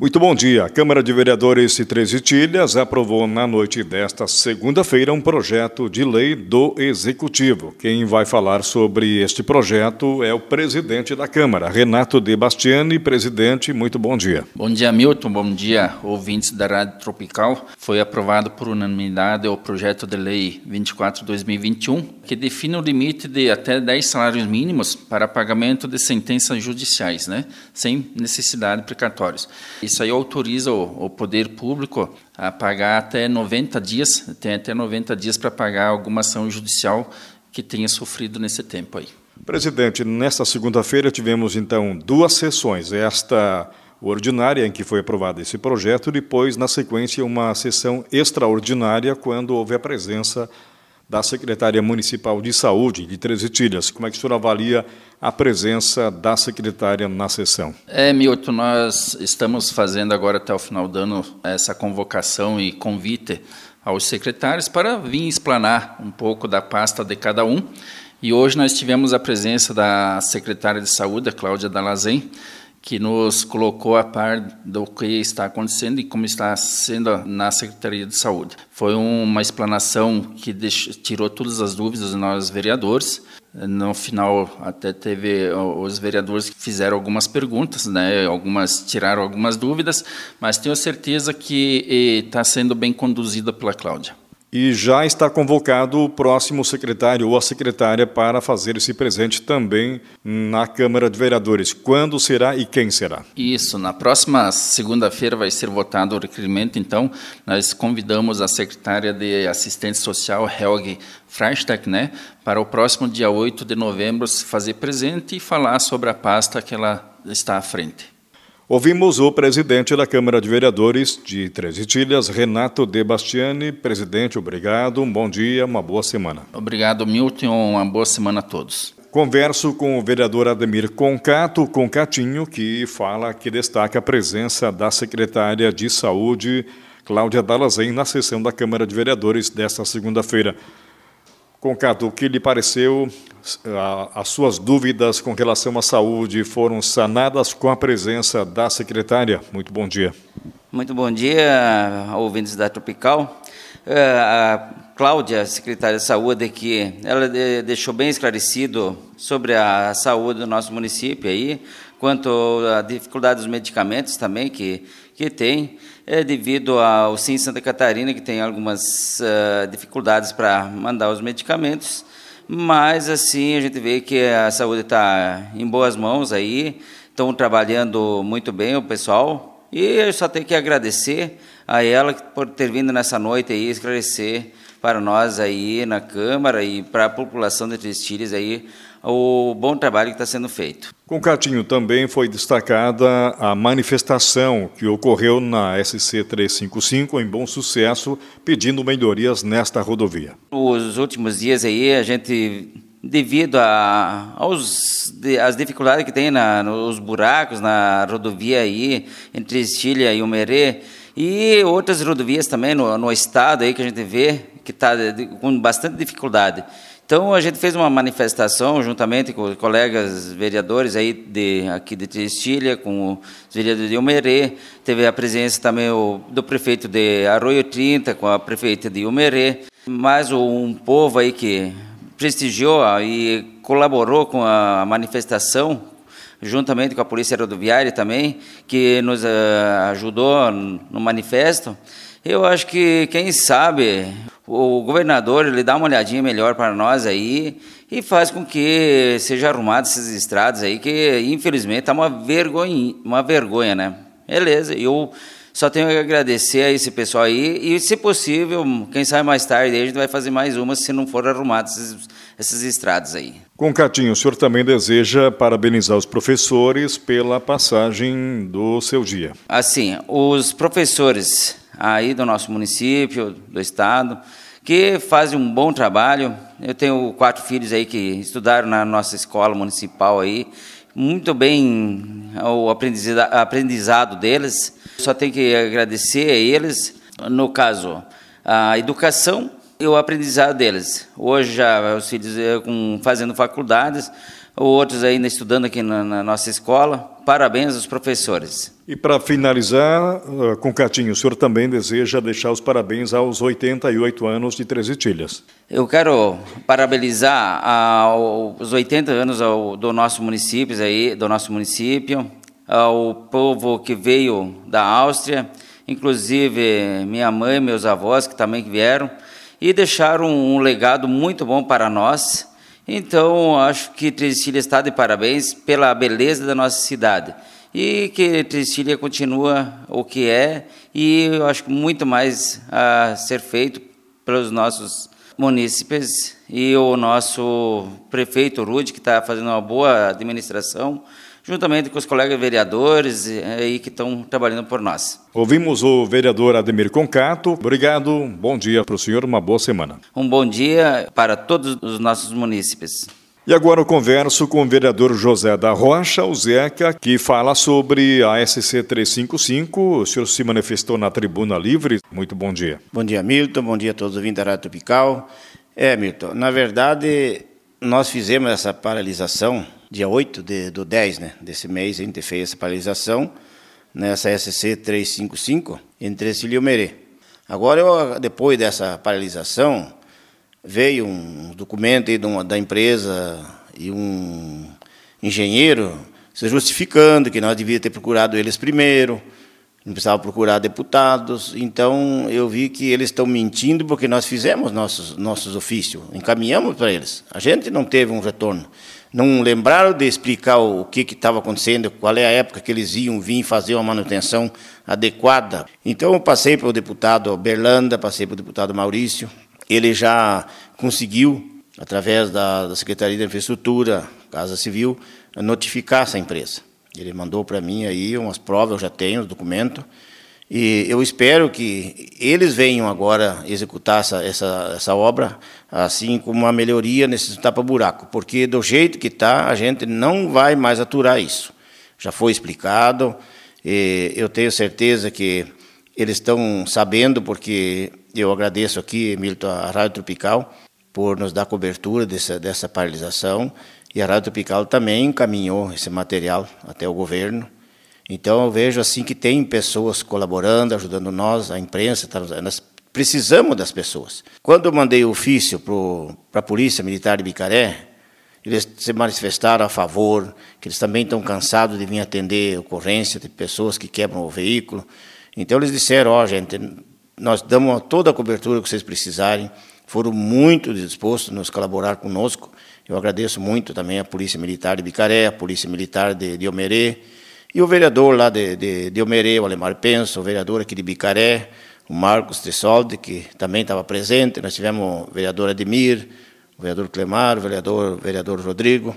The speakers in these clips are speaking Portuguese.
Muito bom dia. A Câmara de Vereadores de Três Itilhas aprovou na noite desta segunda-feira um projeto de lei do Executivo. Quem vai falar sobre este projeto é o presidente da Câmara, Renato De Bastiani. Presidente, muito bom dia. Bom dia, Milton. Bom dia, ouvintes da Rádio Tropical. Foi aprovado por unanimidade o projeto de lei 24/2021, que define o limite de até 10 salários mínimos para pagamento de sentenças judiciais, né, sem necessidade de precatórios. Isso aí autoriza o, o, poder público a pagar até 90 dias, tem até 90 dias para pagar alguma ação judicial que tenha sofrido nesse tempo aí. Presidente, nesta segunda-feira tivemos então duas sessões. Esta ordinária em que foi aprovado esse projeto, depois, na sequência, uma sessão extraordinária quando houve a presença da Secretaria Municipal de Saúde de Três Itilhas. Como é que o senhor avalia a presença da secretária na sessão? É, Milton, nós estamos fazendo agora até o final do ano essa convocação e convite aos secretários para vir explanar um pouco da pasta de cada um. E hoje nós tivemos a presença da secretária de Saúde, Cláudia Dalazen, que nos colocou a par do que está acontecendo e como está sendo na Secretaria de Saúde. Foi uma explanação que deixou, tirou todas as dúvidas de nós vereadores. No final, até teve os vereadores que fizeram algumas perguntas, né? Algumas tiraram algumas dúvidas, mas tenho certeza que está sendo bem conduzida pela Cláudia. E já está convocado o próximo secretário ou a secretária para fazer esse presente também na Câmara de Vereadores. Quando será e quem será? Isso, na próxima segunda-feira vai ser votado o requerimento, então nós convidamos a secretária de Assistência Social, Helge Freitag, né, para o próximo dia 8 de novembro se fazer presente e falar sobre a pasta que ela está à frente. Ouvimos o presidente da Câmara de Vereadores de Três Itilhas, Renato De Bastiani. Presidente, obrigado, um bom dia, uma boa semana. Obrigado, Milton, uma boa semana a todos. Converso com o vereador Ademir Concato, Concatinho, que fala que destaca a presença da secretária de Saúde, Cláudia Dalazen, na sessão da Câmara de Vereadores desta segunda-feira. Concato, o que lhe pareceu as suas dúvidas com relação à saúde foram sanadas com a presença da secretária. Muito bom dia. Muito bom dia, ouvintes da Tropical. É, Cláudia, secretária de Saúde, que ela deixou bem esclarecido sobre a saúde do nosso município aí, quanto à dificuldade dos medicamentos também que, que tem, é devido ao Sim Santa Catarina, que tem algumas uh, dificuldades para mandar os medicamentos, mas assim a gente vê que a saúde está em boas mãos aí, estão trabalhando muito bem o pessoal. E eu só tenho que agradecer a ela por ter vindo nessa noite aí esclarecer para nós aí na Câmara e para a população de Trestilhas aí o bom trabalho que está sendo feito. Com Catinho também foi destacada a manifestação que ocorreu na SC 355 em bom sucesso, pedindo melhorias nesta rodovia. Os últimos dias aí a gente devido a, aos as dificuldades que tem na, nos buracos na rodovia aí entre Estilha e Umerê e outras rodovias também no, no estado aí que a gente vê que está com bastante dificuldade. Então a gente fez uma manifestação juntamente com colegas vereadores aí de aqui de Tristilha, com os vereadores de Umerê, teve a presença também o, do prefeito de Arroio 30 com a prefeita de Umerê, mais um povo aí que prestigiou e colaborou com a manifestação juntamente com a Polícia Rodoviária também, que nos uh, ajudou no manifesto. Eu acho que, quem sabe, o governador ele dá uma olhadinha melhor para nós aí e faz com que seja arrumado essas estradas aí, que infelizmente está uma vergonha, uma vergonha, né? Beleza, eu só tenho que agradecer a esse pessoal aí e, se possível, quem sabe mais tarde a gente vai fazer mais uma se não for arrumado essas, essas estradas aí. Com Catinho, o senhor também deseja parabenizar os professores pela passagem do seu dia. Assim, os professores aí do nosso município, do estado, que fazem um bom trabalho. Eu tenho quatro filhos aí que estudaram na nossa escola municipal aí, muito bem o aprendizado deles. Só tenho que agradecer a eles, no caso, a educação e o aprendizado deles. Hoje já os filhos eh, fazendo faculdades, outros ainda estudando aqui na, na nossa escola, parabéns aos professores. E para finalizar, uh, com Catinho, o senhor também deseja deixar os parabéns aos 88 anos de Três Itilhas. Eu quero parabenizar os 80 anos ao, do nosso município, aí, do nosso município, ao povo que veio da Áustria, inclusive minha mãe, meus avós que também vieram, e deixaram um legado muito bom para nós. Então, acho que Trestilha está de parabéns pela beleza da nossa cidade. E que Trestilha continua o que é e eu acho que muito mais a ser feito pelos nossos munícipes e o nosso prefeito Rude, que está fazendo uma boa administração, juntamente com os colegas vereadores aí que estão trabalhando por nós. Ouvimos o vereador Ademir Concato. Obrigado, bom dia para o senhor, uma boa semana. Um bom dia para todos os nossos munícipes. E agora eu converso com o vereador José da Rocha, o Zeca, que fala sobre a SC 355. O senhor se manifestou na tribuna livre. Muito bom dia. Bom dia, Milton. Bom dia a todos os ouvintes da Rádio Tropical. É, Milton, na verdade, nós fizemos essa paralisação dia 8 de, do 10 né, desse mês, a gente fez essa paralisação nessa SC 355 entre Cílio e o Merê. Agora, eu, depois dessa paralisação, veio um documento uma, da empresa e um engenheiro se justificando que nós devíamos ter procurado eles primeiro, não precisava procurar deputados. Então eu vi que eles estão mentindo porque nós fizemos nossos nossos ofícios, encaminhamos para eles. A gente não teve um retorno. Não lembraram de explicar o que estava acontecendo, qual é a época que eles iam vir fazer uma manutenção adequada. Então eu passei para o deputado Berlanda, passei para o deputado Maurício, ele já conseguiu, através da, da Secretaria de Infraestrutura, Casa Civil, notificar essa empresa. Ele mandou para mim aí umas provas, eu já tenho os documentos, e eu espero que eles venham agora executar essa, essa, essa obra, assim como uma melhoria nesse tapa-buraco, porque do jeito que está, a gente não vai mais aturar isso. Já foi explicado, eu tenho certeza que eles estão sabendo, porque eu agradeço aqui, Milton, a Rádio Tropical, por nos dar cobertura dessa, dessa paralisação, e a Rádio Tropical também encaminhou esse material até o governo. Então eu vejo assim que tem pessoas colaborando, ajudando nós, a imprensa, tá, nós precisamos das pessoas. Quando eu mandei o ofício para a Polícia Militar de Bicaré, eles se manifestaram a favor, que eles também estão cansados de vir atender ocorrência de pessoas que quebram o veículo. Então eles disseram, ó oh, gente, nós damos toda a cobertura que vocês precisarem, foram muito dispostos a nos colaborar conosco. Eu agradeço muito também a Polícia Militar de Bicaré, a Polícia Militar de, de Omerê, e o vereador lá de, de, de Omerê, o Alemar Penso, o vereador aqui de Bicaré, o Marcos Tessolde, que também estava presente. Nós tivemos o vereador Ademir, o vereador Clemar, o vereador, o vereador Rodrigo.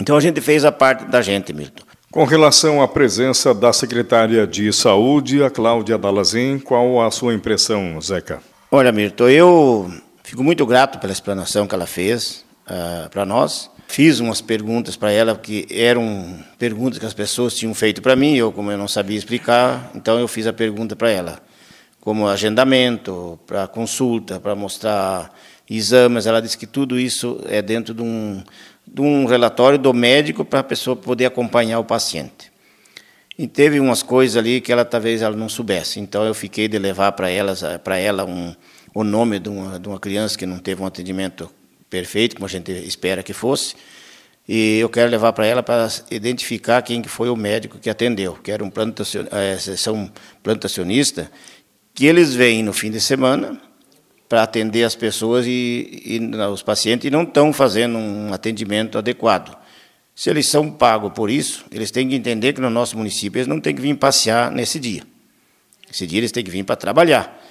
Então a gente fez a parte da gente, Milton. Com relação à presença da secretária de Saúde, a Cláudia Dalazin, qual a sua impressão, Zeca? Olha, Mirto, eu fico muito grato pela explanação que ela fez uh, para nós. Fiz umas perguntas para ela que eram perguntas que as pessoas tinham feito para mim, eu como eu não sabia explicar, então eu fiz a pergunta para ela, como agendamento, para consulta, para mostrar exames. Ela disse que tudo isso é dentro de um de um relatório do médico para a pessoa poder acompanhar o paciente. E teve umas coisas ali que ela talvez ela não soubesse. Então eu fiquei de levar para ela para ela um, o nome de uma, de uma criança que não teve um atendimento perfeito, como a gente espera que fosse. E eu quero levar para ela para identificar quem que foi o médico que atendeu, que era um plantacionista, é, são plantacionista, que eles vêm no fim de semana para atender as pessoas e, e os pacientes e não estão fazendo um atendimento adequado. Se eles são pagos por isso, eles têm que entender que no nosso município eles não têm que vir passear nesse dia. Esse dia eles têm que vir para trabalhar.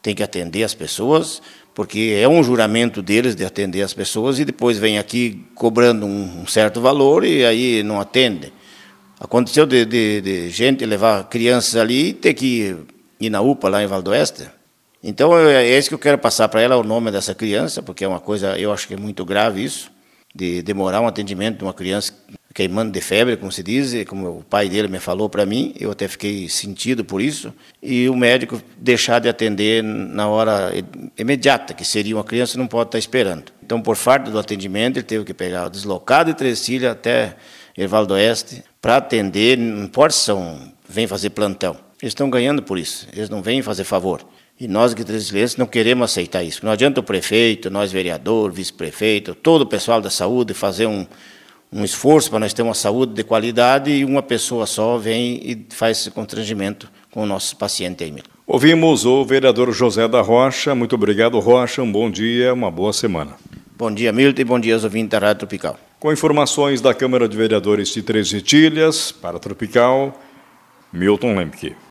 Tem que atender as pessoas, porque é um juramento deles de atender as pessoas e depois vem aqui cobrando um, um certo valor e aí não atende. Aconteceu de, de, de gente levar crianças ali e ter que ir na UPA lá em Valdoeste então é, é isso que eu quero passar para ela o nome dessa criança, porque é uma coisa, eu acho que é muito grave isso, de demorar um atendimento de uma criança queimando de febre, como se diz, como o pai dele me falou para mim, eu até fiquei sentido por isso, e o médico deixar de atender na hora imediata, que seria uma criança não pode estar esperando. Então, por falta do atendimento, ele teve que pegar o deslocado de Trecília até Ervaldo Oeste para atender, não importa se são, vêm fazer plantão. Eles estão ganhando por isso, eles não vêm fazer favor. E nós, aqui Clientes, não queremos aceitar isso. Não adianta o prefeito, nós vereador, vice-prefeito, todo o pessoal da saúde fazer um, um esforço para nós ter uma saúde de qualidade e uma pessoa só vem e faz esse constrangimento com o nosso paciente aí. Ouvimos o vereador José da Rocha. Muito obrigado, Rocha. Um bom dia, uma boa semana. Bom dia, Milton, e bom dia aos ouvintes da Rádio Tropical. Com informações da Câmara de Vereadores de Três Retilhas, para Tropical, Milton Lemke.